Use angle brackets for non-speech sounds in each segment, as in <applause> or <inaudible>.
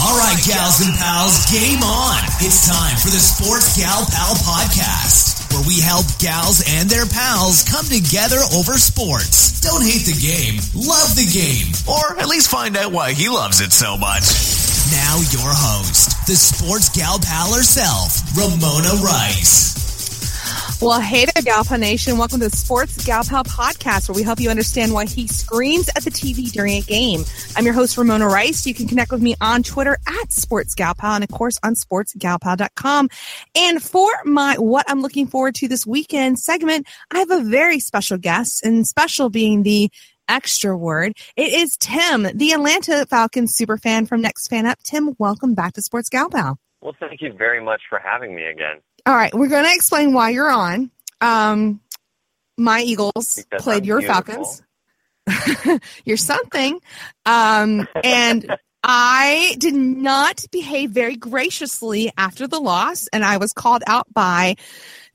All right, gals and pals, game on. It's time for the Sports Gal Pal podcast, where we help gals and their pals come together over sports. Don't hate the game, love the game, or at least find out why he loves it so much. Now, your host, the Sports Gal Pal herself, Ramona Rice. Well, hey there, Gal Pal Nation. Welcome to the Sports Gal Pal podcast, where we help you understand why he screams at the TV during a game. I'm your host, Ramona Rice. You can connect with me on Twitter at Sports Gal Pal and, of course, on sportsgalpal.com. And for my What I'm Looking Forward to This Weekend segment, I have a very special guest, and special being the extra word. It is Tim, the Atlanta Falcons super fan from Next Fan Up. Tim, welcome back to Sports Gal Pal. Well, thank you very much for having me again. All right, we're going to explain why you're on. Um, my Eagles Because played I'm your beautiful. Falcons. <laughs> you're something. Um, and I did not behave very graciously after the loss, and I was called out by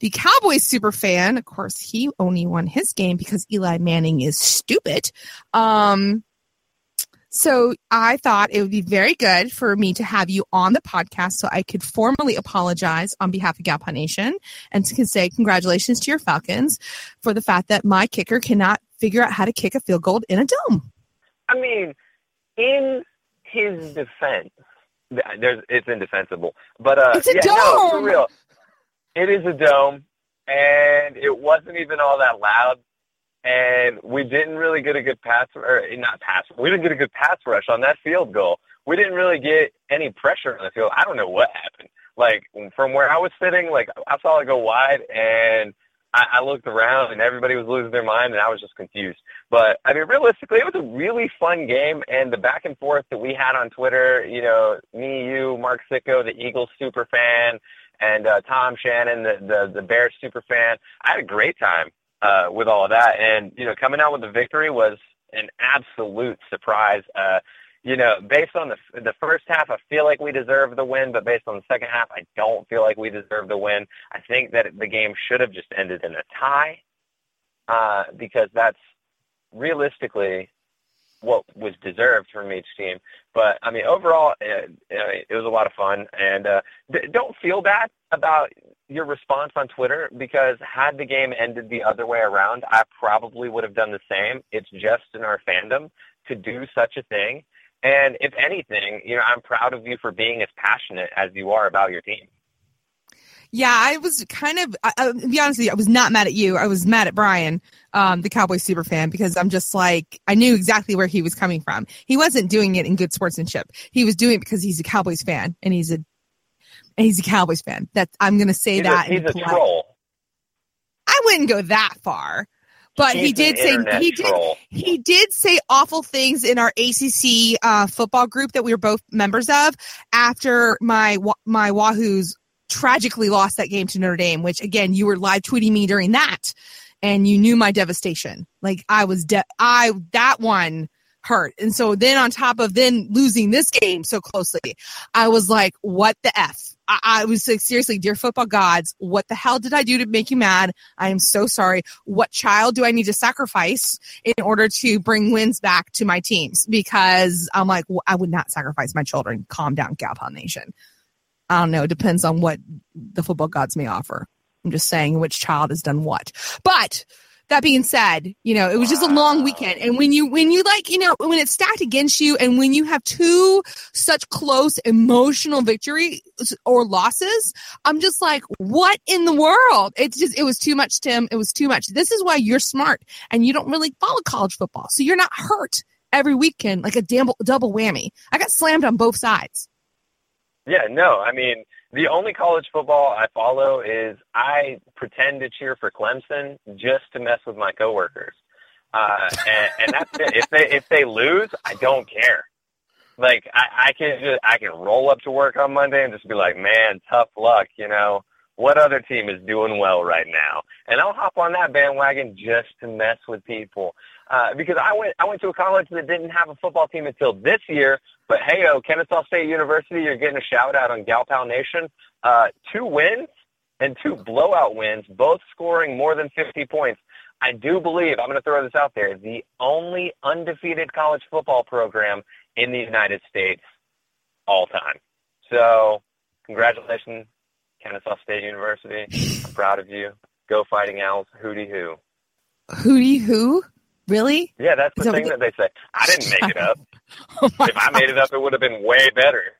the Cowboys super fan. Of course, he only won his game because Eli Manning is stupid. Um, so I thought it would be very good for me to have you on the podcast so I could formally apologize on behalf of Gal Pal Nation and to say congratulations to your Falcons for the fact that my kicker cannot figure out how to kick a field goal in a dome. I mean, in his defense, there's it's indefensible. But uh, It's a yeah, no, for real, it is a dome, and it wasn't even all that loud. And we didn't really get a good pass, or not pass. We didn't get a good pass rush on that field goal. We didn't really get any pressure on the field. I don't know what happened. Like from where I was sitting, like I saw it go wide, and I, I looked around, and everybody was losing their mind, and I was just confused. But I mean, realistically, it was a really fun game, and the back and forth that we had on Twitter, you know, me, you, Mark Sicko, the Eagles super fan, and uh, Tom Shannon, the, the the Bears super fan. I had a great time uh, with all of that, and you know, coming out with the victory was an absolute surprise. Uh, you know, based on the the first half, I feel like we deserved the win, but based on the second half, I don't feel like we deserved the win. I think that the game should have just ended in a tie, uh, because that's realistically what was deserved from each team. But I mean, overall, uh, it was a lot of fun, and uh, d- don't feel bad about your response on Twitter because had the game ended the other way around, I probably would have done the same. It's just in our fandom to do such a thing. And if anything, you know, I'm proud of you for being as passionate as you are about your team. Yeah, I was kind of, I, be honest with you, I was not mad at you. I was mad at Brian, um, the Cowboy super fan, because I'm just like, I knew exactly where he was coming from. He wasn't doing it in good sportsmanship. He was doing it because he's a Cowboys fan and he's a, and he's a Cowboys fan. That I'm going to say He's that. a, he's a polite- troll. I wouldn't go that far, but he did say he did he did say awful things in our ACC uh, football group that we were both members of after my my Wahoos tragically lost that game to Notre Dame. Which again, you were live tweeting me during that, and you knew my devastation. Like I was de- I that one hurt, and so then on top of then losing this game so closely, I was like, what the f. I, I was like, seriously, dear football gods, what the hell did I do to make you mad? I am so sorry. What child do I need to sacrifice in order to bring wins back to my teams? Because I'm like, well, I would not sacrifice my children. Calm down, Galpal Nation. I don't know. It depends on what the football gods may offer. I'm just saying which child has done what. But that being said, you know, it was just a long weekend. And when you, when you like, you know, when it's stacked against you and when you have two such close emotional victories or losses, I'm just like, what in the world? It's just, it was too much, Tim. It was too much. This is why you're smart and you don't really follow college football. So you're not hurt every weekend like a damn, double whammy. I got slammed on both sides. Yeah, no, I mean, the only college football I follow is I pretend to cheer for Clemson just to mess with my coworkers. Uh, and, and that's it. If they if they lose, I don't care. like I, I can just I can roll up to work on Monday and just be like, man, tough luck, you know. What other team is doing well right now? And I'll hop on that bandwagon just to mess with people. Uh, because I went I went to a college that didn't have a football team until this year. But hey, oh, Kennesaw State University, you're getting a shout out on Galpal Nation. Uh, two wins and two blowout wins, both scoring more than 50 points. I do believe I'm going to throw this out there: the only undefeated college football program in the United States all time. So, congratulations, Kennesaw State University. I'm proud of you. Go Fighting Owls. Hootie hoo. Hootie who? Really? Yeah, that's the So thing that they say. I didn't make it up. <laughs> Oh If I made it up, it would have been way better. <laughs>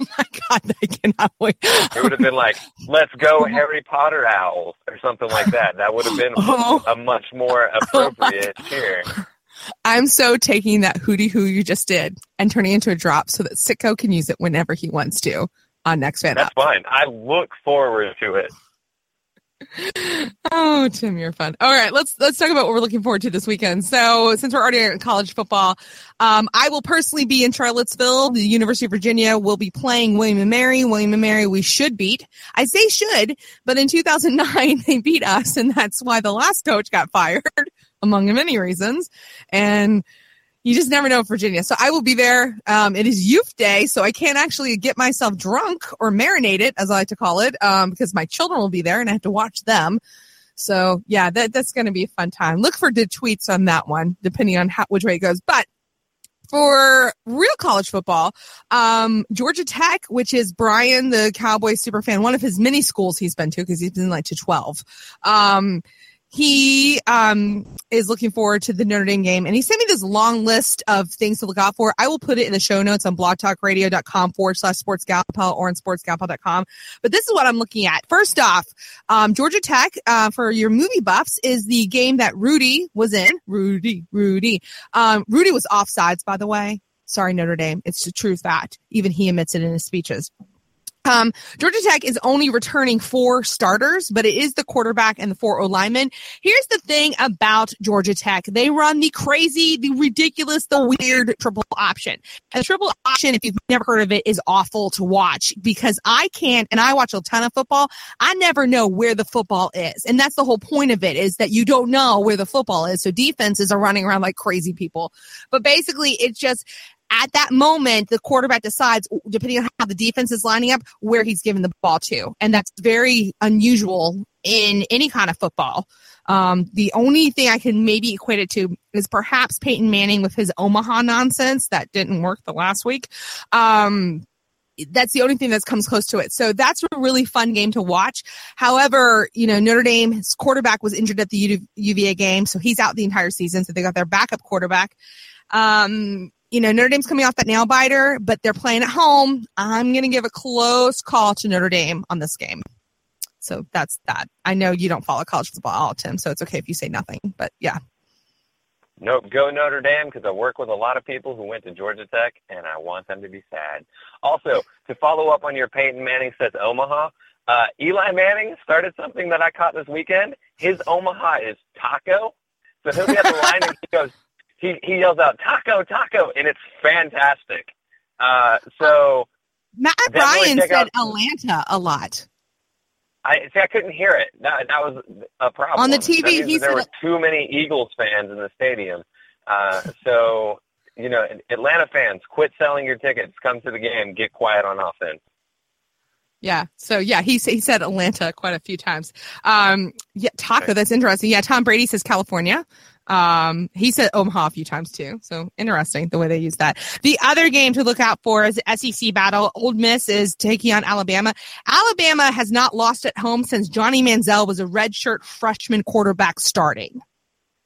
Oh my god, I cannot wait. It would have been like, "Let's go, <laughs> oh Harry Potter owls" or something like that. That would have been Oh. a much more oh appropriate cheer. I'm so taking that hootie hoo you just did and turning it into a drop so that Sitco can use it whenever he wants to on next fan That's up. fine. I look forward to it. Oh, Tim, you're fun. All right, let's let's talk about what we're looking forward to this weekend. So, since we're already in college football, um, I will personally be in Charlottesville. The University of Virginia will be playing William and Mary. William and Mary, we should beat. I say should, but in 2009 <laughs> they beat us, and that's why the last coach got fired, <laughs> among many reasons. And you just never know Virginia. So I will be there. Um, it is youth day, so I can't actually get myself drunk or marinated, as I like to call it, um, because my children will be there and I have to watch them. So yeah, that that's going to be a fun time. Look for the tweets on that one, depending on how, which way it goes. But for real college football, um, Georgia Tech, which is Brian, the Cowboy super fan, one of his many schools he's been to because he's been like to 12. Um, he um, is looking forward to the Notre Dame game, and he sent me this long list of things to look out for. I will put it in the show notes on blogtalkradio.com forward slash sportsgalpal or on sportsgalpal.com. But this is what I'm looking at. First off, um, Georgia Tech, uh, for your movie buffs, is the game that Rudy was in. Rudy, Rudy. Um, Rudy was offsides, by the way. Sorry, Notre Dame. It's the true fact. Even he admits it in his speeches. Um, Georgia Tech is only returning four starters, but it is the quarterback and the four O linemen. Here's the thing about Georgia Tech. They run the crazy, the ridiculous, the weird triple option. And the triple option, if you've never heard of it, is awful to watch because I can't, and I watch a ton of football. I never know where the football is. And that's the whole point of it is that you don't know where the football is. So defenses are running around like crazy people. But basically it's just, at that moment, the quarterback decides, depending on how the defense is lining up, where he's giving the ball to. And that's very unusual in any kind of football. Um, the only thing I can maybe equate it to is perhaps Peyton Manning with his Omaha nonsense. That didn't work the last week. Um, that's the only thing that comes close to it. So that's a really fun game to watch. However, you know, Notre Dame's quarterback was injured at the UVA game, so he's out the entire season. So they got their backup quarterback. Um, you know, Notre Dame's coming off that nail biter, but they're playing at home. I'm going to give a close call to Notre Dame on this game. So that's that. I know you don't follow college football at all, Tim, so it's okay if you say nothing. But yeah. Nope, go Notre Dame because I work with a lot of people who went to Georgia Tech, and I want them to be sad. Also, to follow up on your Peyton Manning says Omaha, uh, Eli Manning started something that I caught this weekend. His Omaha is taco, so he'll be at the line and he <laughs> goes, he he yells out taco taco, and it's fantastic. Uh, so Matt Definitely Ryan said out- Atlanta a lot. I see. I couldn't hear it. That that was a problem On the TV, he there said- were too many Eagles fans in the stadium. Uh, so you know, Atlanta fans, quit selling your tickets. Come to the game. Get quiet on offense. Yeah. So yeah, he he said Atlanta quite a few times. Um, yeah, taco. That's interesting. Yeah, Tom Brady says California. Um, he said Omaha a few times too. So interesting the way they use that. The other game to look out for is SEC battle. Ole Miss is taking on Alabama. Alabama has not lost at home since Johnny Manziel was a redshirt freshman quarterback starting.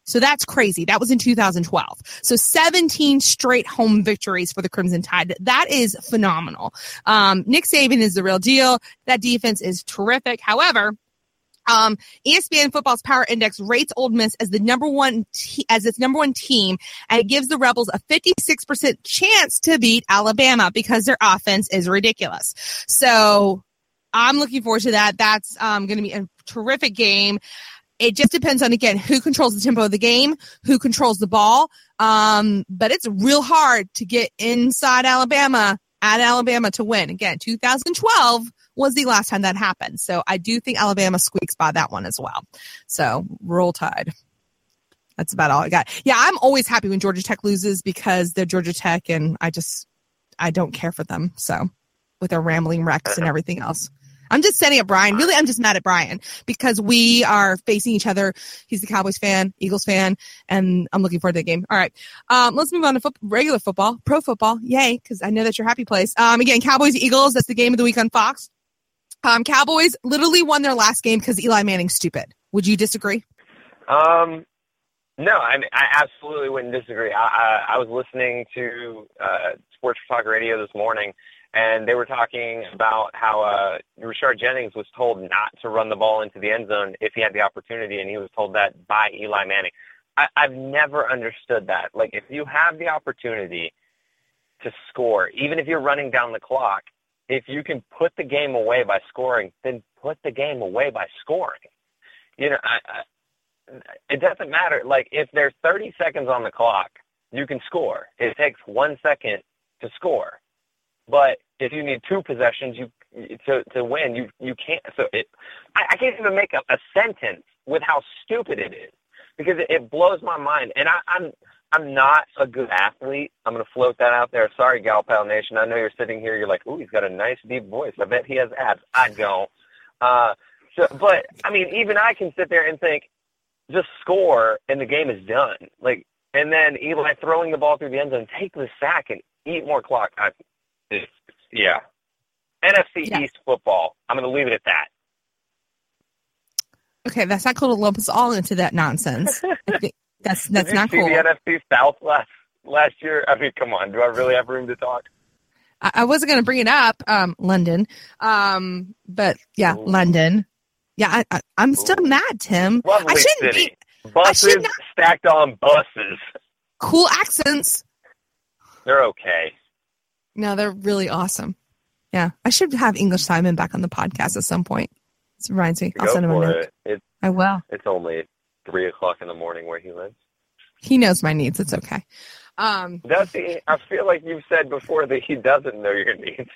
So that's crazy. That was in 2012. So 17 straight home victories for the Crimson Tide. That is phenomenal. Um, Nick Saban is the real deal. That defense is terrific. However, um, ESPN Football's Power Index rates Ole Miss as the number one te- as its number one team, and it gives the Rebels a 56% chance to beat Alabama because their offense is ridiculous. So I'm looking forward to that. That's um, going to be a terrific game. It just depends on again who controls the tempo of the game, who controls the ball. Um, but it's real hard to get inside Alabama at Alabama to win. Again, 2012 was the last time that happened. So I do think Alabama squeaks by that one as well. So roll tide. That's about all I got. Yeah, I'm always happy when Georgia Tech loses because they're Georgia Tech and I just I don't care for them. So with their rambling wrecks and everything else. I'm just setting up Brian. Really, I'm just mad at Brian because we are facing each other. He's the Cowboys fan, Eagles fan, and I'm looking forward to the game. All right. Um, let's move on to fo- regular football, pro football. Yay, because I know that's your happy place. Um, again, Cowboys, Eagles. That's the game of the week on Fox. Um, Cowboys literally won their last game because Eli Manning's stupid. Would you disagree? Um, no, I mean, I absolutely wouldn't disagree. I, I, I was listening to uh, Sports Talk Radio this morning, and they were talking about how uh, Rashard Jennings was told not to run the ball into the end zone if he had the opportunity, and he was told that by Eli Manning. I, I've never understood that. Like, if you have the opportunity to score, even if you're running down the clock, if you can put the game away by scoring, then put the game away by scoring. You know, I, I, it doesn't matter. Like, if there's 30 seconds on the clock, you can score. It takes one second to score. But if you need two possessions, you to to win, you you can't. So it, I, I can't even make a, a sentence with how stupid it is because it, it blows my mind. And I, I'm I'm not a good athlete. I'm going to float that out there. Sorry, Gal Pal Nation. I know you're sitting here. You're like, ooh, he's got a nice deep voice. I bet he has abs. I don't. Uh, so, but I mean, even I can sit there and think, just score and the game is done. Like, and then Eli throwing the ball through the end zone, take the sack and eat more clock. I, yeah. NFC Yeah. East football. I'm going to leave it at that. Okay, that's not cool to lump us all into that nonsense. <laughs> I think that's that's Did you not see cool. the NFC South last last year? I mean, come on. Do I really have room to talk? I, I wasn't going to bring it up, um, London, um, but yeah, Ooh. London. Yeah, I, I, I'm still mad, Tim. Lovely I shouldn't city. be Buses should not- stacked on buses. cool accents. They're okay. No, they're really awesome. Yeah, I should have English Simon back on the podcast at some point. It reminds me. I'll send him a note. it. I will. it's only three o'clock in the morning where he lives. He knows my needs. It's okay. Um, Does he? I feel like you've said before that he doesn't know your needs.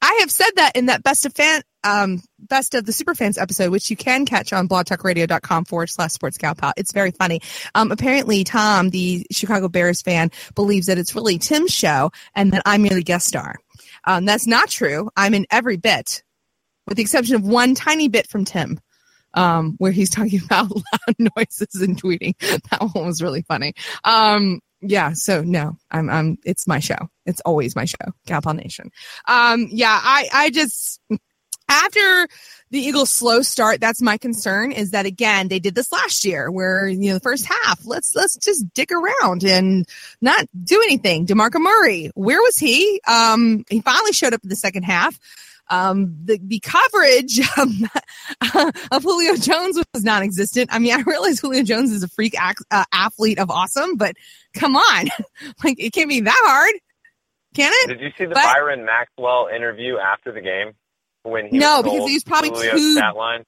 I have said that in that best of fan, um, best of the superfans episode, which you can catch on blogtalkradio.com forward slash sports gal pal. It's very funny. Um, apparently Tom, the Chicago Bears fan, believes that it's really Tim's show and that I'm merely guest star. Um, that's not true. I'm in every bit, with the exception of one tiny bit from Tim. Um, where he's talking <laughs> about loud noises and tweeting. That one was really funny. Um, yeah, so no, I'm, I'm, it's my show. It's always my show, Pal Nation. Um, yeah, I, I just, after the Eagles' slow start, that's my concern is that again, they did this last year where, you know, the first half, let's, let's just dick around and not do anything. DeMarco Murray, where was he? Um, he finally showed up in the second half. Um, the, the coverage <laughs> of, of Julio Jones was non-existent. I mean, I realize Julio Jones is a freak ac- uh, athlete of awesome, but come on, <laughs> like it can't be that hard. Can it? Did you see the But- Byron Maxwell interview after the game when he No, because he was probably Julio's too- line?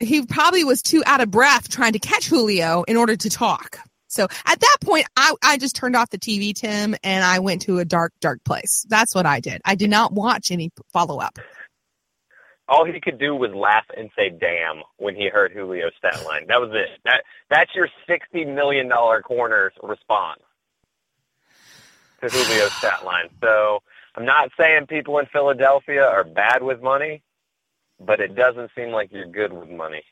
he probably was too out of breath trying to catch Julio in order to talk. So at that point, I, I just turned off the TV, Tim, and I went to a dark, dark place. That's what I did. I did not watch any follow up. All he could do was laugh and say "damn" when he heard Julio's stat line. That was it. That that's your sixty million dollar corner's response to Julio's <sighs> stat line. So I'm not saying people in Philadelphia are bad with money, but it doesn't seem like you're good with money.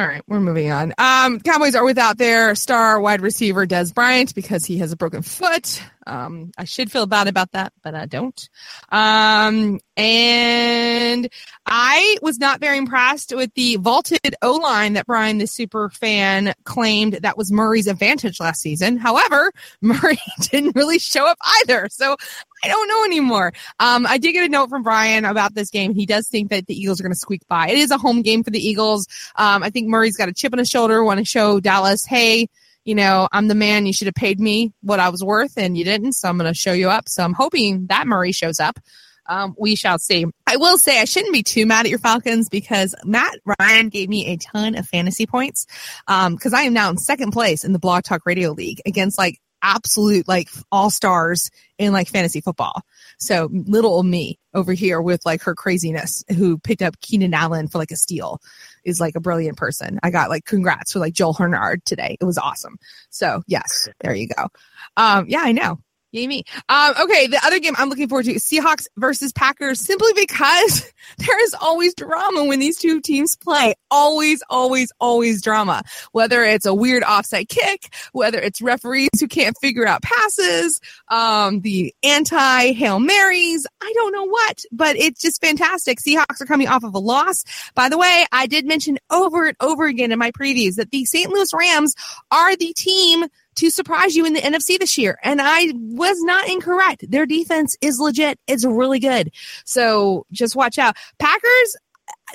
All right, we're moving on. Um, Cowboys are without their star wide receiver Dez Bryant because he has a broken foot. Um, I should feel bad about that, but I don't. Um, and I was not very impressed with the vaulted O line that Brian, the super fan, claimed that was Murray's advantage last season. However, <laughs> Murray didn't really show up either, so I don't know anymore. Um, I did get a note from Brian about this game. He does think that the Eagles are going to squeak by. It is a home game for the Eagles. Um, I think Murray's got a chip on his shoulder, want to show Dallas, hey, you know, I'm the man. You should have paid me what I was worth, and you didn't. So I'm going to show you up. So I'm hoping that Murray shows up. Um, we shall see. I will say I shouldn't be too mad at your Falcons because Matt Ryan gave me a ton of fantasy points. Um, cause I am now in second place in the Blog Talk Radio League against like absolute like all stars in like fantasy football. So little me over here with like her craziness who picked up Keenan Allen for like a steal is like a brilliant person. I got like congrats for like Joel Hernard today. It was awesome. So yes, there you go. Um, yeah, I know. Yay me. Um, okay, the other game I'm looking forward to Seahawks versus Packers simply because <laughs> there is always drama when these two teams play. Always, always, always drama. Whether it's a weird offside kick, whether it's referees who can't figure out passes, um, the anti Hail Marys, I don't know what, but it's just fantastic. Seahawks are coming off of a loss. By the way, I did mention over and over again in my previews that the St. Louis Rams are the team to surprise you in the NFC this year. And I was not incorrect. Their defense is legit. It's really good. So just watch out. Packers,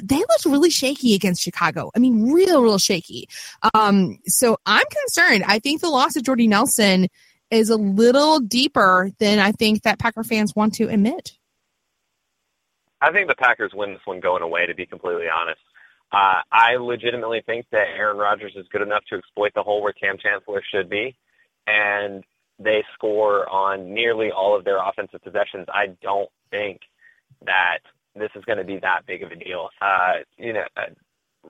they looked really shaky against Chicago. I mean, real, real shaky. Um, so I'm concerned. I think the loss of Jordy Nelson is a little deeper than I think that Packer fans want to admit. I think the Packers win this one going away, to be completely honest. Uh, I legitimately think that Aaron Rodgers is good enough to exploit the hole where Kam Chancellor should be, and they score on nearly all of their offensive possessions. I don't think that this is going to be that big of a deal. Uh, you know, uh,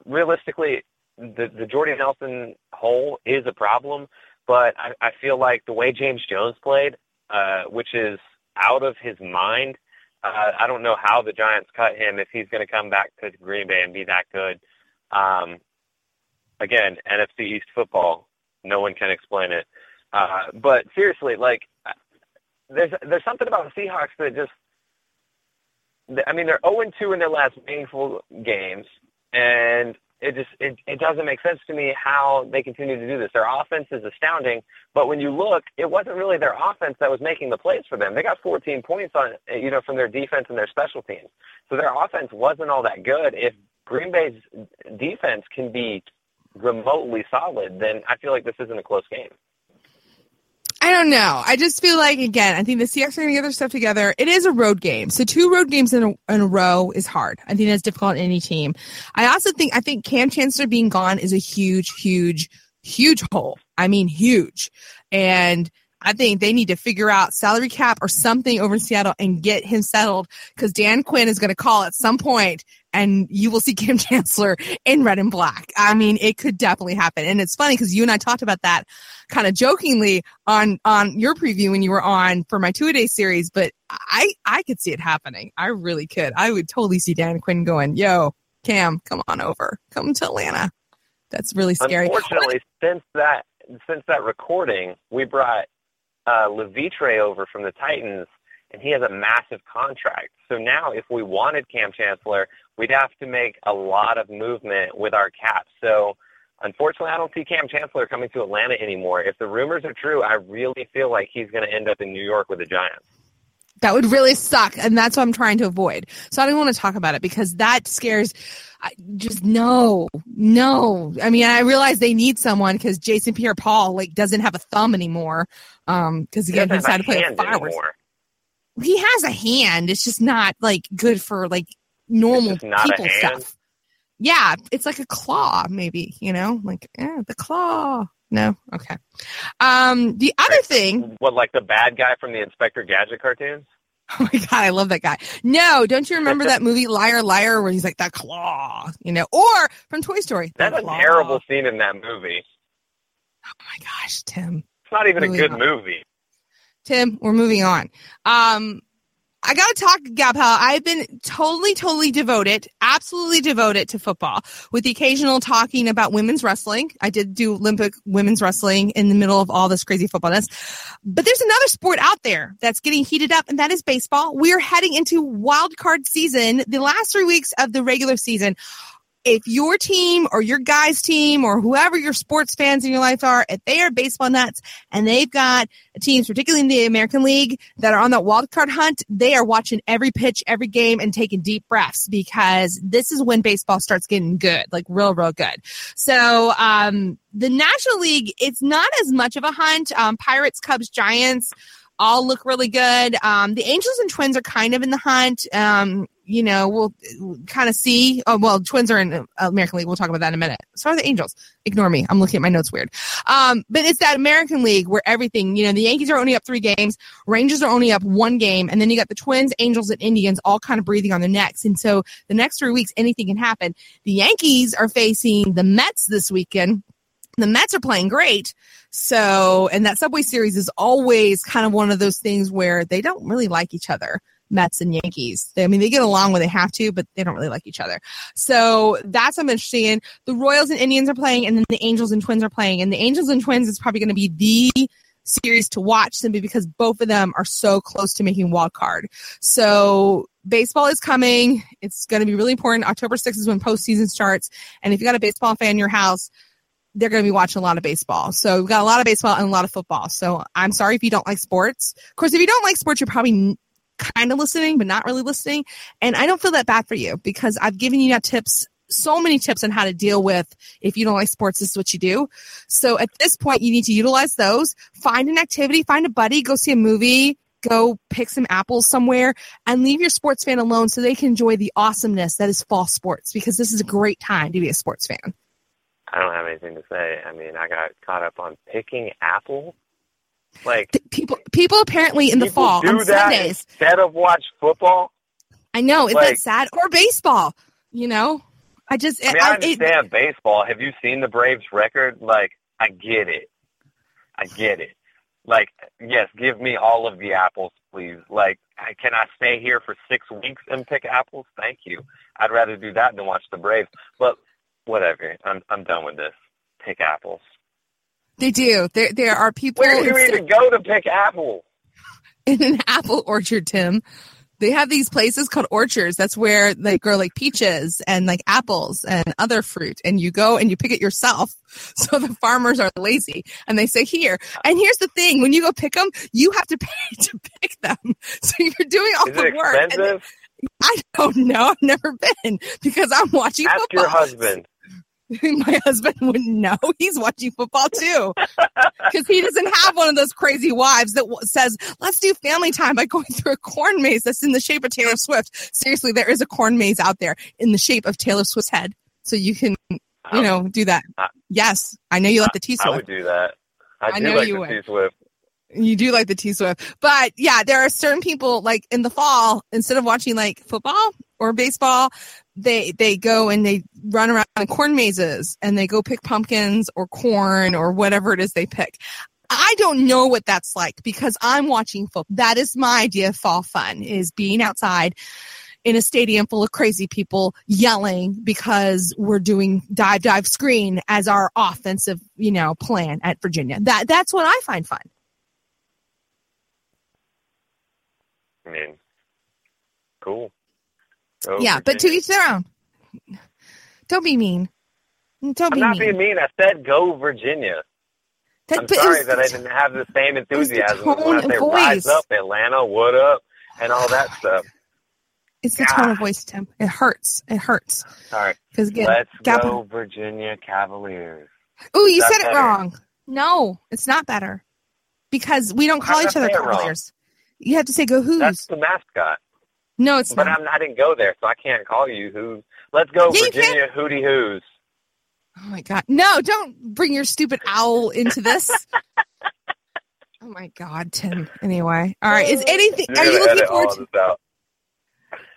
realistically, the the Jordy Nelson hole is a problem, but I, I feel like the way James Jones played, uh, which is out of his mind, uh, I don't know how the Giants cut him if he's going to come back to Green Bay and be that good. Um, again, NFC East football, no one can explain it. Uh, but seriously, like there's there's something about the Seahawks that just I mean they're 0 2 in their last meaningful games, and it just it, it doesn't make sense to me how they continue to do this. Their offense is astounding, but when you look, it wasn't really their offense that was making the plays for them. They got 14 points on you know from their defense and their special teams. So their offense wasn't all that good. If Green Bay's defense can be remotely solid, then I feel like this isn't a close game. I don't know. I just feel like again, I think the Seahawks are going to get their stuff together. It is a road game, so two road games in a, in a row is hard. I think that's difficult on any team. I also think I think Kam Chancellor being gone is a huge, huge, huge hole. I mean, huge, and I think they need to figure out salary cap or something over in Seattle and get him settled because Dan Quinn is going to call at some point and you will see Kam <laughs> Chancellor in red and black. I mean, it could definitely happen. And it's funny because you and I talked about that kind of jokingly on, on your preview when you were on for my two a day series, but I, I could see it happening. I really could. I would totally see Dan Quinn going, yo, Kam, come on over, come to Atlanta. That's really scary. Unfortunately, since that, since that recording, we brought uh, Levitre over from the Titans, and he has a massive contract. So now, if we wanted Kam Chancellor, we'd have to make a lot of movement with our cap. So, unfortunately, I don't see Kam Chancellor coming to Atlanta anymore. If the rumors are true, I really feel like he's going to end up in New York with the Giants. That would really suck, and that's what I'm trying to avoid. So I don't want to talk about it because that scares. I just no, no. I mean, I realize they need someone because Jason Pierre-Paul like doesn't have a thumb anymore. Um, because again, he decided to play fireworks. Anymore. He has a hand. It's just not like good for like normal people stuff. Yeah, it's like a claw, maybe. You know, like eh, the claw. No, okay. Um, the other thing. What, like the bad guy from the Inspector Gadget cartoons? <laughs> Oh my god, I love that guy. No, don't you remember <laughs> that movie Liar Liar where he's like that claw, you know, or from Toy Story. That's a terrible scene in that movie. Oh my gosh, Tim. It's not even moving a good on. movie. Tim, we're moving on. Um, I gotta talk, Gal I've been totally, totally devoted, absolutely devoted to football, with the occasional talking about women's wrestling. I did do Olympic women's wrestling in the middle of all this crazy footballness. But there's another sport out there that's getting heated up, and that is baseball. We're heading into wild card season, the last three weeks of the regular season if your team or your guys' team or whoever your sports fans in your life are, if they are baseball nuts and they've got teams, particularly in the American League, that are on that wild card hunt, they are watching every pitch, every game, and taking deep breaths because this is when baseball starts getting good, like real, real good. So, um, the National League, it's not as much of a hunt. Um, Pirates, Cubs, Giants all look really good. Um, the Angels and Twins are kind of in the hunt. Um, you know, we'll kind of see. Oh, well, Twins are in uh, American League. We'll talk about that in a minute. So are the Angels. Ignore me. I'm looking at my notes weird. Um, but it's that American League where everything, you know, the Yankees are only up three games, Rangers are only up one game, and then you got the Twins, Angels, and Indians all kind of breathing on their necks. And so the next three weeks, anything can happen. The Yankees are facing the Mets this weekend. The Mets are playing great. So, and that Subway Series is always kind of one of those things where they don't really like each other. Mets and Yankees. They, I mean, they get along when they have to, but they don't really like each other. So that's I'm. The Royals and Indians are playing, and then the Angels and Twins are playing. And the Angels and Twins is probably going to be the series to watch simply because both of them are so close to making wild card. So baseball is coming. It's going to be really important. October 6th is when postseason starts. And if you got a baseball fan in your house, they're going to be watching a lot of baseball. So we've got a lot of baseball and a lot of football. So I'm sorry if you don't like sports. Of course, if you don't like sports, you're probably kind of listening, but not really listening. And I don't feel that bad for you because I've given you that tips, so many tips on how to deal with if you don't like sports, this is what you do. So at this point, you need to utilize those. Find an activity, find a buddy, go see a movie, go pick some apples somewhere and leave your sports fan alone so they can enjoy the awesomeness that is fall sports because this is a great time to be a sports fan. I don't have anything to say. I mean, I got caught up on picking apples. Like people, people apparently in the fall do on that Sundays. instead of watch football. I know, isn't like- that sad? Or baseball, you know. I just, I mean, I- I it- understand baseball. Have you seen the Braves record? Like, I get it. I get it. Like, yes, give me all of the apples, please. Like, I, can I stay here for six weeks and pick apples? Thank you. I'd rather do that than watch the Braves. But whatever. I'm I'm done with this. Pick apples. They do. There, there are people Where do you instead- even go to pick apples? <laughs> in an apple orchard, Tim. They have these places called orchards. That's where they grow like peaches and like apples and other fruit. And you go and you pick it yourself. <laughs> So the farmers are lazy and they say, here. And here's the thing. When you go pick them, you have to <laughs> pay to pick them. So you're doing all Is the work. I don't know. I've never been because I'm watching Ask football. your husband. <laughs> My husband wouldn't know. <laughs> He's watching football too. <laughs> Because he doesn't have one of those crazy wives that w- says, let's do family time by going through a corn maze that's in the shape of Taylor Swift. Seriously, there is a corn maze out there in the shape of Taylor Swift's head. So you can, you know, do that. I- Yes, I know you like the T I would do that. I, I do know like you the would. T Swift. You do like the T Swift. But yeah, there are certain people like in the fall, instead of watching like football or baseball, they they go and they run around in corn mazes and they go pick pumpkins or corn or whatever it is they pick. I don't know what that's like because I'm watching football. That is my idea of fall fun is being outside in a stadium full of crazy people yelling because we're doing dive dive screen as our offensive, you know, plan at Virginia. That that's what I find fun. I mean, cool. Go yeah, but to each their own. Don't be mean. Don't I'm be not mean. being mean. I said go Virginia. That- I'm sorry was- that I didn't have the same was the enthusiasm when I say rise up, Atlanta, what up, and all that stuff. It's the tone of voice, Tim. It hurts. It hurts. All right, Because again, let's Gap- go Virginia Cavaliers. Ooh, you said it better. wrong. No, it's not better. Because we don't call each other say it wrong? Cavaliers. You have to say go who's. That's the mascot. No, it's But not. I'm, I didn't go there, so I can't call you Who? Let's go Yeah, Virginia Hootie Who's. Oh my god. No, don't bring your stupid owl into this. <laughs> oh my god, Tim. Anyway. All right. Is anything You're are you looking forward to.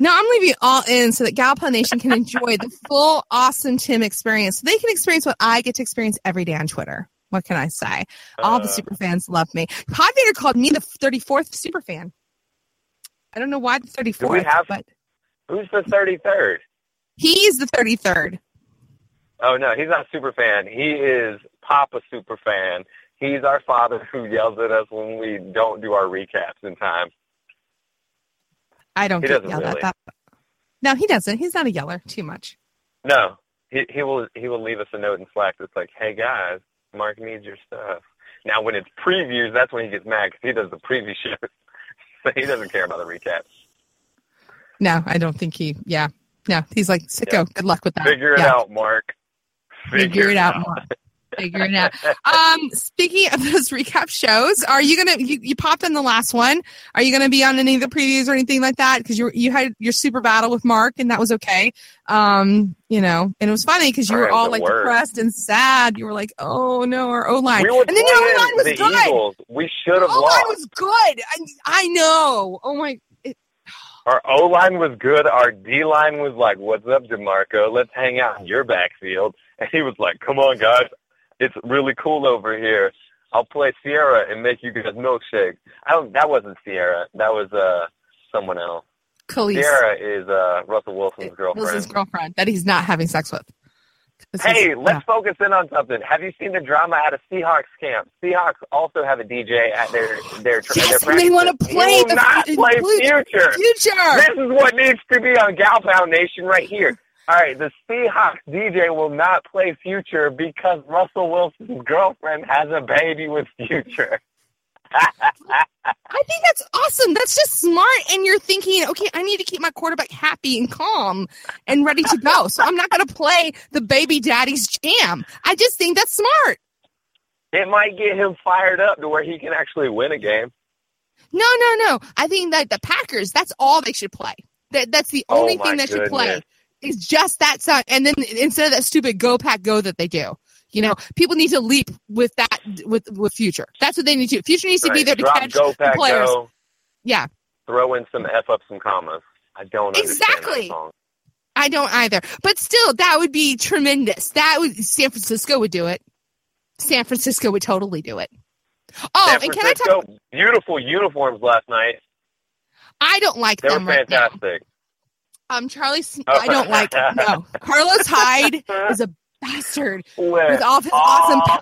No, I'm leaving it all in so that Gal Pal Nation can enjoy the full awesome Tim experience. So they can experience what I get to experience every day on Twitter. What can I say? All the Uh, super fans love me. Podvader called me the 34th super fan. I don't know why the 34th, have- but Who's the 33rd? he is the 33rd. Oh no, he's not a super fan. He is Papa super fan. He's our father who yells at us when we don't do our recaps in time. I don't He get doesn't yelled really. at that. No, he doesn't. He's not a yeller too much. No, he he will he will leave us a note in Slack that's like, "Hey guys, Mark needs your stuff." Now, when it's previews, that's when he gets mad because he does the preview show, so he doesn't care about the recaps. No, I don't think he. Yeah, no, he's like sicko. Yeah. Good luck with that. Figure it Yeah. out, Mark. Figure it out. Mark. <laughs> figure it out. Um, speaking of those <laughs> recap shows, are you gonna you, you popped in the last one? Are you gonna be on any of the previews or anything like that? Because you you had your super battle with Mark and that was okay. Um, you know, and it was funny because you were all like worst. depressed and sad. You were like, oh no, our O line, We and then your O line was good. Eagles. We should have O line was good. I, I know. Oh my. It, Our O line was good. Our D line was like, "What's up, Demarco? Let's hang out in your backfield." And he was like, "Come on, guys, it's really cool over here. I'll play Ciara and make you guys milkshakes." I don't. That wasn't Ciara. That was uh someone else. Khalees Ciara is uh Russell Wilson's was his girlfriend. girlfriend that he's not having sex with. Hey, let's focus in on something. Have you seen the drama at a Seahawks camp? Seahawks also have a DJ at their their tra- Yes, their and they wanna practices. play the- not play future. future. This is what needs to be on Gal Foundation right here. All right, the Seahawks DJ will not play Future because Russell Wilson's girlfriend has a baby with Future. I think that's awesome. That's just smart. And you're thinking, okay, I need to keep my quarterback happy and calm and ready to go. So I'm not going to play the baby daddy's jam. I just think that's smart. It might get him fired up to where he can actually win a game. No, no, no. I think that the Packers, that's all they should play. That, that's the Oh, only my thing they should play is just that song. And then instead of that stupid go pack go that they do. You know, people need to leap with that with with future. That's what they need to. do. Future needs to be there to Drop, catch go, pack, players. go. Yeah, Throw in some F up some commas. I don't Exactly. I don't either. But still, that would be tremendous. That would San Francisco would do it. San Francisco would totally do it. Oh, and can I talk? beautiful uniforms last night. I don't like They were them right now. fantastic. Um, Charlie, Sn- I don't like. No, <laughs> Carlos Hyde is a bastard with all his awesome power.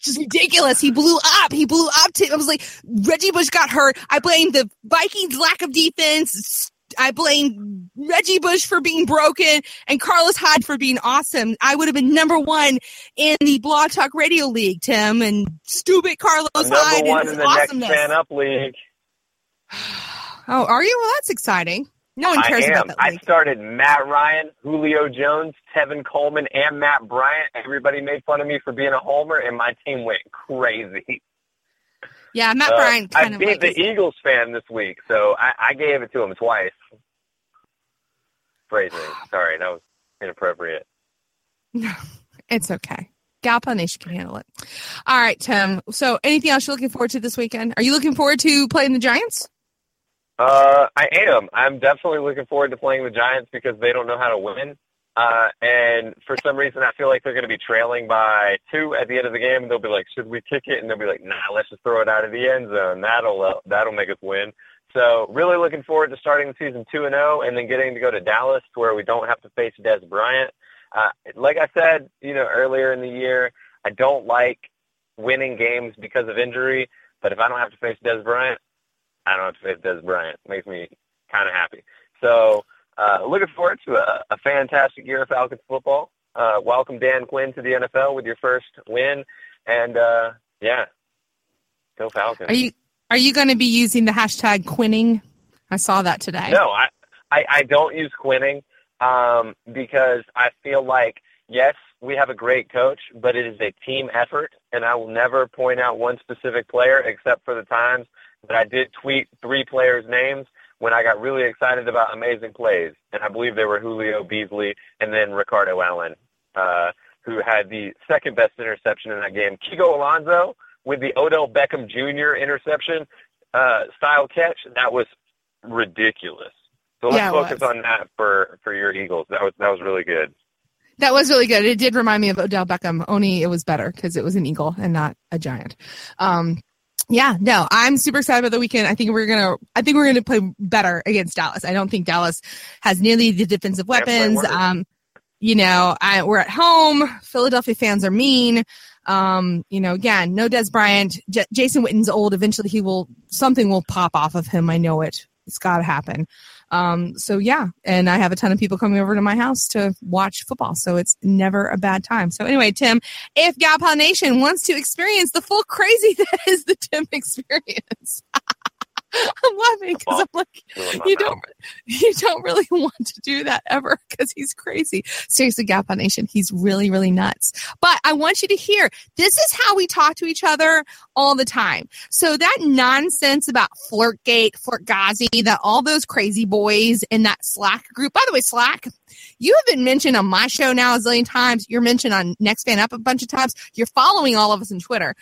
Just ridiculous. He blew up. He blew up. To, I was like, Reggie Bush got hurt. I blame the Vikings' lack of defense. I blame Reggie Bush for being broken and Carlos Hyde for being awesome. I would have been number one in the Blog Talk Radio League, Tim, and stupid Carlos Hyde Number one in the awesomeness. next fan up league. <sighs> Oh, are you? Well, that's exciting. No one I cares am. about that I started Matt Ryan, Julio Jones, Tevin Coleman, and Matt Bryant. Everybody made fun of me for being a homer, and my team went crazy. Yeah, Matt Uh, Bryan I kind of beat like the Eagles fan this week, so I, I gave it to him twice. Phrasing. <sighs> Sorry, that was inappropriate. No, <laughs> it's okay. Gal Pal Nation can handle it. All right, Tim. So, anything else you're looking forward to this weekend? Are you looking forward to playing the Giants? Uh, I am. I'm definitely looking forward to playing the Giants because they don't know how to win. Uh, and for some reason, I feel like they're going to be trailing by two at the end of the game. And they'll be like, "Should we kick it?" And they'll be like, "Nah, let's just throw it out of the end zone. That'll uh, that'll make us win." So, really looking forward to starting the season two and zero, and then getting to go to Dallas, where we don't have to face Dez Bryant. Uh, like I said, you know, earlier in the year, I don't like winning games because of injury. But if I don't have to face Dez Bryant, I don't have to face Dez Bryant. Makes me kind of happy. So, uh, looking forward to a, a fantastic year of Falcons football. Uh, welcome Dan Quinn to the NFL with your first win, and uh, yeah, go Falcons. Are you are you going to be using the hashtag quinning? I saw that today. No, I, I, I don't use quinning um, because I feel like, yes, we have a great coach, but it is a team effort, and I will never point out one specific player except for the times that I did tweet three players' names when I got really excited about amazing plays, and I believe they were Julio Beasley and then Ricardo Allen, uh, who had the second best interception in that game. Kiko Alonso with the Odell Beckham Jr. interception uh, style catch, that was ridiculous. So let's Yeah, focus was. on that for for your Eagles. That was that was really good. That was really good. It did remind me of Odell Beckham. Only it was better because it was an eagle and not a giant. Um, yeah, no, I'm super excited about the weekend. I think we're gonna, I think we're gonna play better against Dallas. I don't think Dallas has nearly the defensive weapons. Um, you know, I, we're at home. Philadelphia fans are mean. Um, you know, again, no Dez Bryant. J- Jason Witten's old. Eventually, he will something will pop off of him. I know it. It's got to happen. Um, so yeah, and I have a ton of people coming over to my house to watch football, so it's never a bad time. So anyway, Tim, if Galpal Nation wants to experience the full crazy <laughs> that is the Tim experience, <laughs> <laughs> I'm laughing because I'm like, you don't, <laughs> you don't really want to do that ever because he's crazy. Seriously, Gal Nation, he's really, really nuts. But I want you to hear this is how we talk to each other all the time. So that nonsense about Flirtgate, Flirtghazi, that all those crazy boys in that Slack group. By the way, Slack, you have been mentioned on my show now a zillion times. You're mentioned on Next Fan Up a bunch of times. You're following all of us on Twitter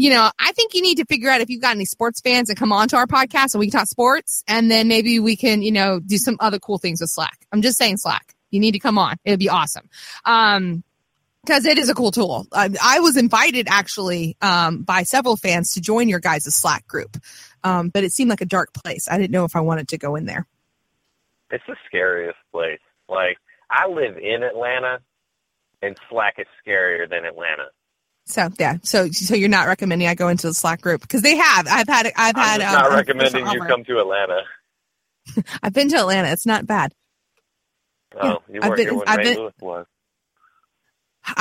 you know, I think you need to figure out if you've got any sports fans and come on to our podcast and we can talk sports and then maybe we can, you know, do some other cool things with Slack. I'm just saying Slack. You need to come on. It'd be awesome. Um, because it is a cool tool. I, I was invited actually um, by several fans to join your guys' Slack group, um, but it seemed like a dark place. I didn't know if I wanted to go in there. It's the scariest place. Like I live in Atlanta, and Slack is scarier than Atlanta. So yeah, so so you're not recommending I go into the Slack group because they have. I've had. I've had. I'm not um, recommending you come to Atlanta. <laughs> I've been to Atlanta. It's not bad. Oh, yeah. you weren't I've been, here when I've Ray been, Lewis was.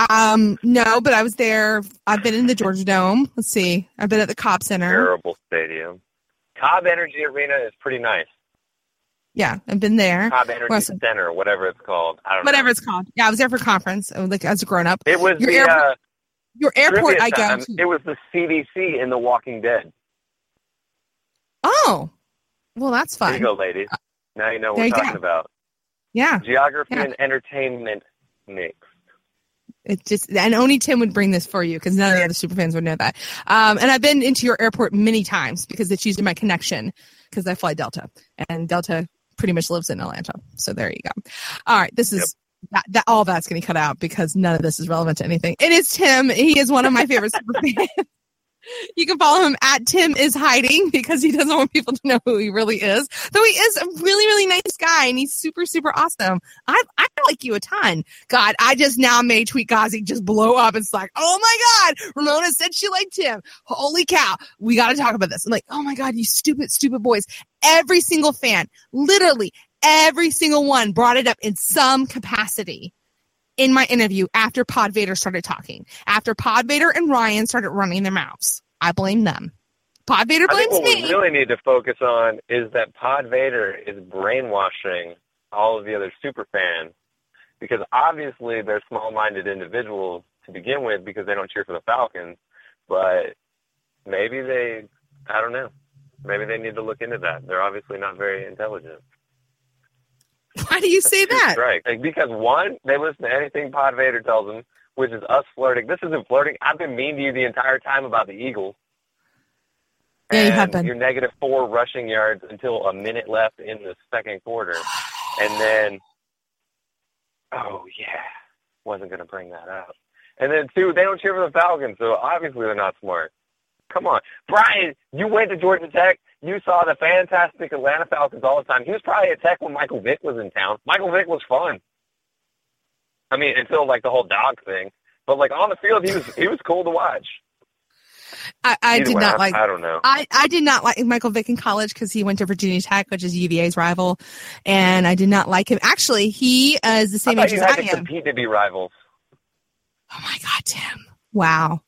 Um, no, but I was there. I've been in the Georgia Dome. Let's see. I've been at the Cobb Center. Terrible stadium. Cobb Energy Arena is pretty nice. Yeah, I've been there. Cobb Energy Center, whatever it's called. I don't whatever know. it's called. Yeah, I was there for conference. Like as a grown up. It was Your the airport, uh, your airport. I. To. It was the CDC in The Walking Dead. Oh, well, that's fine. There you go, ladies. Now you know what we're talking go. about. Yeah. Geography yeah. and entertainment mix. It just and only Tim would bring this for you because none of the other superfans would know that. Um, and I've been into your airport many times because it's using my connection because I fly Delta and Delta pretty much lives in Atlanta. So there you go. All right, this is. That, that all that's going to cut out because none of this is relevant to anything. It is Tim. He is one of my favorite superfans. <laughs> You can follow him at Tim is hiding because he doesn't want people to know who he really is. Though he is a really, really nice guy and he's super, super awesome. I, I like you a ton. God, I just now made Tweet Gazi just blow up. It's like, oh my God, Ramona said she liked Tim. Holy cow. We got to talk about this. I'm like, oh my God, you stupid, stupid boys. Every single fan, literally every single one brought it up in some capacity in my interview after Pod Vader started talking. After Pod Vader and Ryan started running their mouths. I blame them. Pod Vader blames what me. we really need to focus on is that Pod Vader is brainwashing all of the other super fans because obviously they're small-minded individuals to begin with because they don't cheer for the Falcons, but maybe they, I don't know, maybe they need to look into that. They're obviously not very intelligent. Why do you say that? Right. Like, because one, they listen to anything Pod Vader tells them, which is us flirting. This isn't flirting. I've been mean to you the entire time about the Eagles. Yeah, you have been. You're negative four rushing yards until a minute left in the second quarter. And then, oh, yeah, wasn't going to bring that up. And then, two, they don't cheer for the Falcons, so obviously they're not smart. Come on. Brian, you went to Georgia Tech you saw the fantastic Atlanta Falcons all the time. He was probably at Tech when Michael Vick was in town. Michael Vick was fun. I mean, until like the whole dog thing. But like on the field, he was he was cool to watch. I, I did way, not I, like. I don't know. I, I did not like Michael Vick in college because he went to Virginia Tech, which is UVA's rival, and I did not like him. Actually, he uh, is the same age as I am. compete to be rivals. Oh my god, Tim! Wow.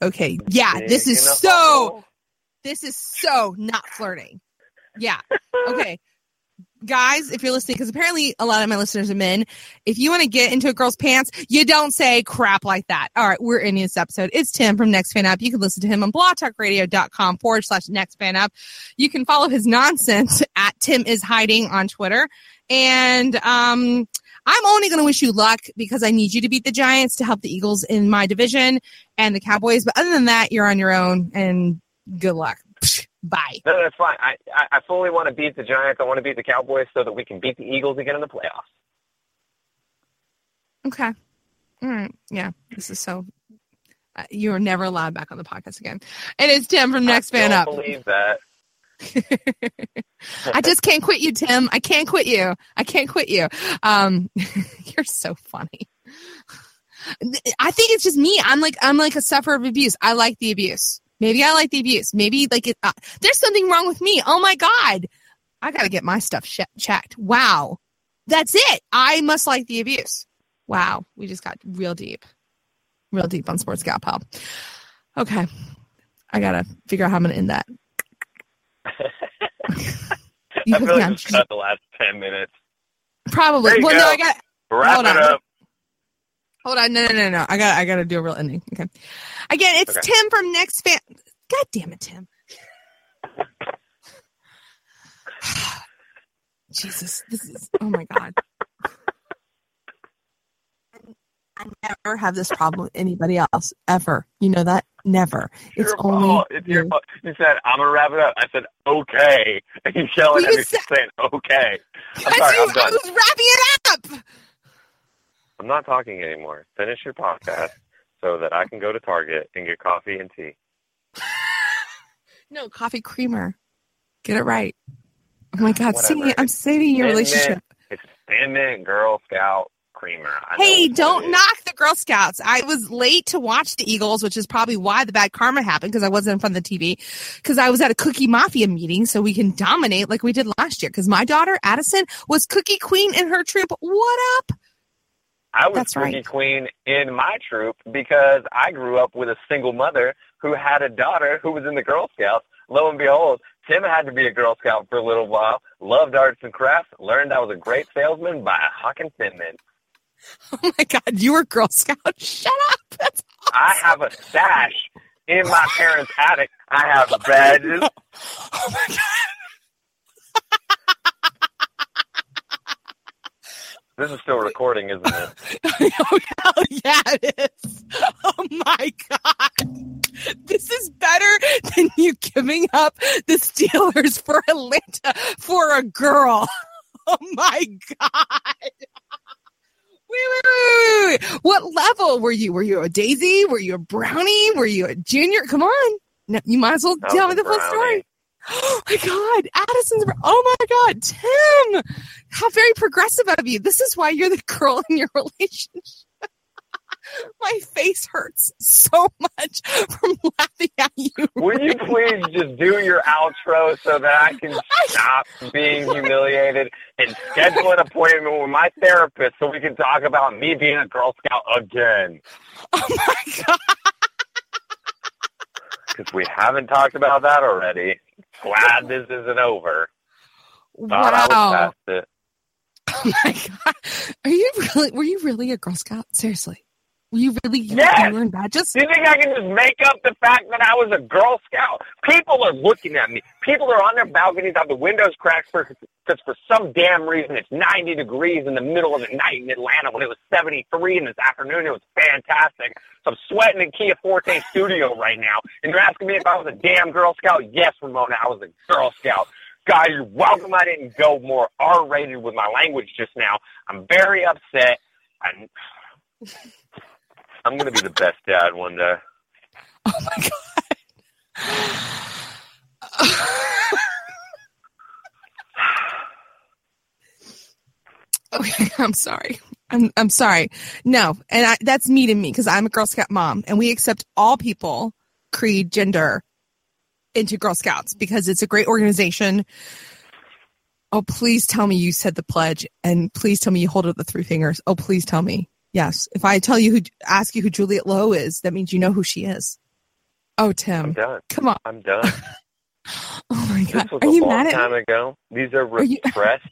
Okay, yeah, this is so this is so not flirting. Yeah. Okay. Guys, if you're listening, because apparently a lot of my listeners are men, if you want to get into a girl's pants, you don't say crap like that. All right, we're in this episode. It's Tim from Next Fan Up. You can listen to him on blogtalkradio.com forward slash Next Fan Up. You can follow his nonsense at Tim is Hiding on Twitter. And um, I'm only going to wish you luck because I need you to beat the Giants to help the Eagles in my division and the Cowboys. But other than that, you're on your own and good luck. Bye. No, that's fine. I, I, fully want to beat the Giants. I want to beat the Cowboys so that we can beat the Eagles again in the playoffs. Okay. All right. Yeah. This is so. Uh, you are never allowed back on the podcast again. And it's Tim from Next I Fan Up. I believe that. <laughs> I just can't quit you, Tim. I can't quit you. I can't quit you. Um, <laughs> you're so funny. I think it's just me. I'm like I'm like a sufferer of abuse. I like the abuse. Maybe I like the abuse. Maybe like it, uh, there's something wrong with me. Oh my God. I got to get my stuff sh- checked. Wow. That's it. I must like the abuse. Wow. We just got real deep, real deep on Sports Gal Pal. Okay. I got to figure out how I'm to end that. You I me like on cut the last ten minutes. Probably. Well, no. I got. Wrap Hold it on. up. Hold on. No, no, no, no. I got. I got to do a real ending. Okay. Again, it's Okay. Tim from Next Fan. God damn it, Tim. <sighs> Jesus, this is. Oh my god. I never have this problem with anybody else ever. You know that? Never. It's your only fault. It's your you. fault. You said, I'm going to wrap it up. I said, okay. And you yelling Well, at me saying, okay. <laughs> I'm sorry, you. I'm done. I was wrapping it up. I'm not talking anymore. Finish your podcast so that I can go to Target and get coffee and tea. <laughs> No, coffee creamer. Get it right. Oh my <sighs> God. See, I'm saving your relationship. It's Thin Mint Girl Scout Creamer. I Hey, don't knock the Girl Scouts. I was late to watch the Eagles, which is probably why the bad karma happened because I wasn't in front of the TV. Because I was at a Cookie Mafia meeting, so we can dominate like we did last year. Because my daughter Addison was Cookie Queen in her troop. What up? I was That's Cookie right. Queen in my troop because I grew up with a single mother who had a daughter who was in the Girl Scouts. Lo and behold, Tim had to be a Girl Scout for a little while, loved arts and crafts, learned I was a great salesman by hawking Thin Mint. <laughs> Oh my God, you were Girl Scout. <laughs> Shut up. That's I have a stash in my <laughs> parents' attic. I have badges. oh my God. This is still recording, isn't it? oh hell yeah, it is. Oh my god. This is better than you giving up the Steelers for Atlanta for a girl. Oh my god. Wait, wait, wait, wait. What level were you? Were you a Daisy? Were you a Brownie? Were you a junior? Come on. No, you might as well tell me the full story. <gasps> Oh my God, Addison's. Oh my God, Tim, how very progressive of you. This is why you're the <laughs> girl in your relationship. My face hurts so much from laughing at you. Will you please just do your outro so that I can stop being humiliated and schedule an appointment with my therapist so we can talk about me being a Girl Scout again? <laughs> Oh my God. Because we haven't talked about that already. Glad this isn't over. Thought Wow. Oh my God. Are you really, were you really a Girl Scout? Seriously. You really, you, Yes! you learned badges? Do you think I can just make up the fact that I was a Girl Scout? People are looking at me. People are on their balconies, have the windows cracked for because for some damn reason it's 90 degrees in the middle of the night in Atlanta when it was 73 in this afternoon. It was fantastic. So I'm sweating in Kia Forte studio right now. And you're asking me if I was a damn Girl Scout? Yes, Ramona, I was a Girl Scout. Guys, you're welcome I didn't go more R-rated with my language just now. I'm very upset. I'm, <laughs> I'm going to be the best dad one day. <laughs> Oh my God. <laughs> okay, I'm sorry. I'm I'm sorry. No, and I, that's me to me because I'm a Girl Scout mom, and we accept all people, creed, gender, into Girl Scouts because it's a great organization. Oh, please tell me you said the pledge, and please tell me you hold up the three fingers. Oh, please tell me. Yes, if I tell you who, ask you who Juliette Low is, that means you know who she is. Oh, I'm Tim, done. come on. I'm done. <laughs> Oh my This god, was are a you long mad at time me? ago. These are Are you- repressed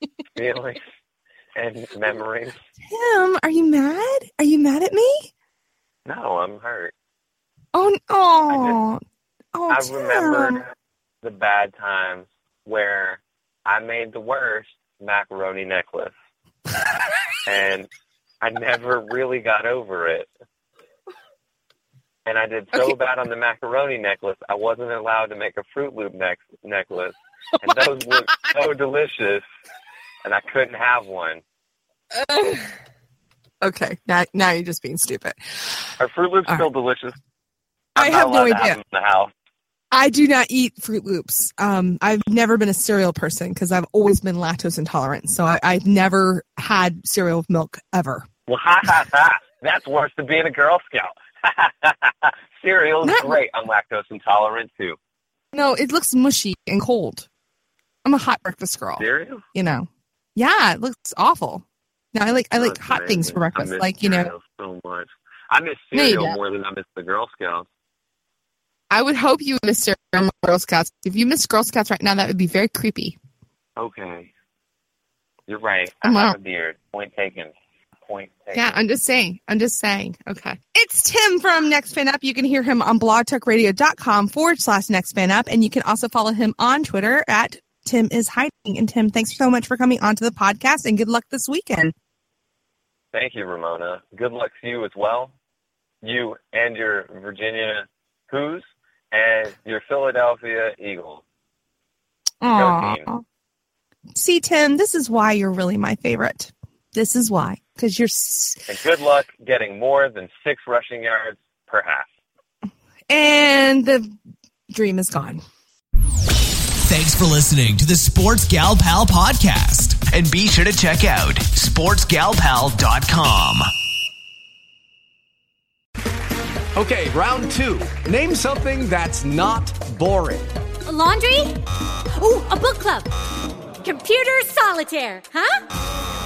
<laughs> feelings and memories. Tim, are you mad? Are you mad at me? No, I'm hurt. Oh, oh, oh, I Tim. remembered the bad times where I made the worst macaroni necklace. <laughs> and I never really got over it. And I did so Okay. bad on the macaroni necklace, I wasn't allowed to make a Froot Loop neck- necklace. Oh <laughs> And those looked so delicious, and I couldn't have one. Ugh. <sighs> okay, now now you're just being stupid. Are Froot Loops All still delicious? I I'm not have no idea. them in the house. I do not eat Froot Loops. Um, I've never been a cereal person because I've always been lactose intolerant. So I, I've never had cereal with milk ever. Well, ha ha ha. That's worse than being a Girl Scout. <laughs> Cereal's Not- great. I'm lactose intolerant too. No, it looks mushy and cold. I'm a hot breakfast girl. Cereal? You know. Yeah, it looks awful. No, I like I like That's hot things for breakfast. I miss Like you know, so much. I miss cereal more than I miss the Girl Scouts. I would hope you miss your Girl Scouts. If you miss Girl Scouts right now, that would be very creepy. Okay. You're right. I wow. have a beard. Point taken. Point taken. Yeah, I'm just saying. I'm just saying. Okay. It's Tim from Next Fan Up. You can hear him on blogtalkradio.com forward slash Next Fan Up. And you can also follow him on Twitter at Tim is hiding. And Tim, thanks so much for coming onto the podcast and good luck this weekend. Thank you, Ramona. Good luck to you as well. You and your Virginia Hoos and your Philadelphia Eagles. Aw. team. See, Tim, this is why you're really my favorite. This is why. Because you're, s- And good luck getting more than six rushing yards per half. and the dream is gone. Thanks for listening to the Sports Gal Pal podcast. And be sure to check out sportsgalpal.com. Okay, round two. Name something that's not boring. A laundry? Ooh, a book club. Computer solitaire, huh?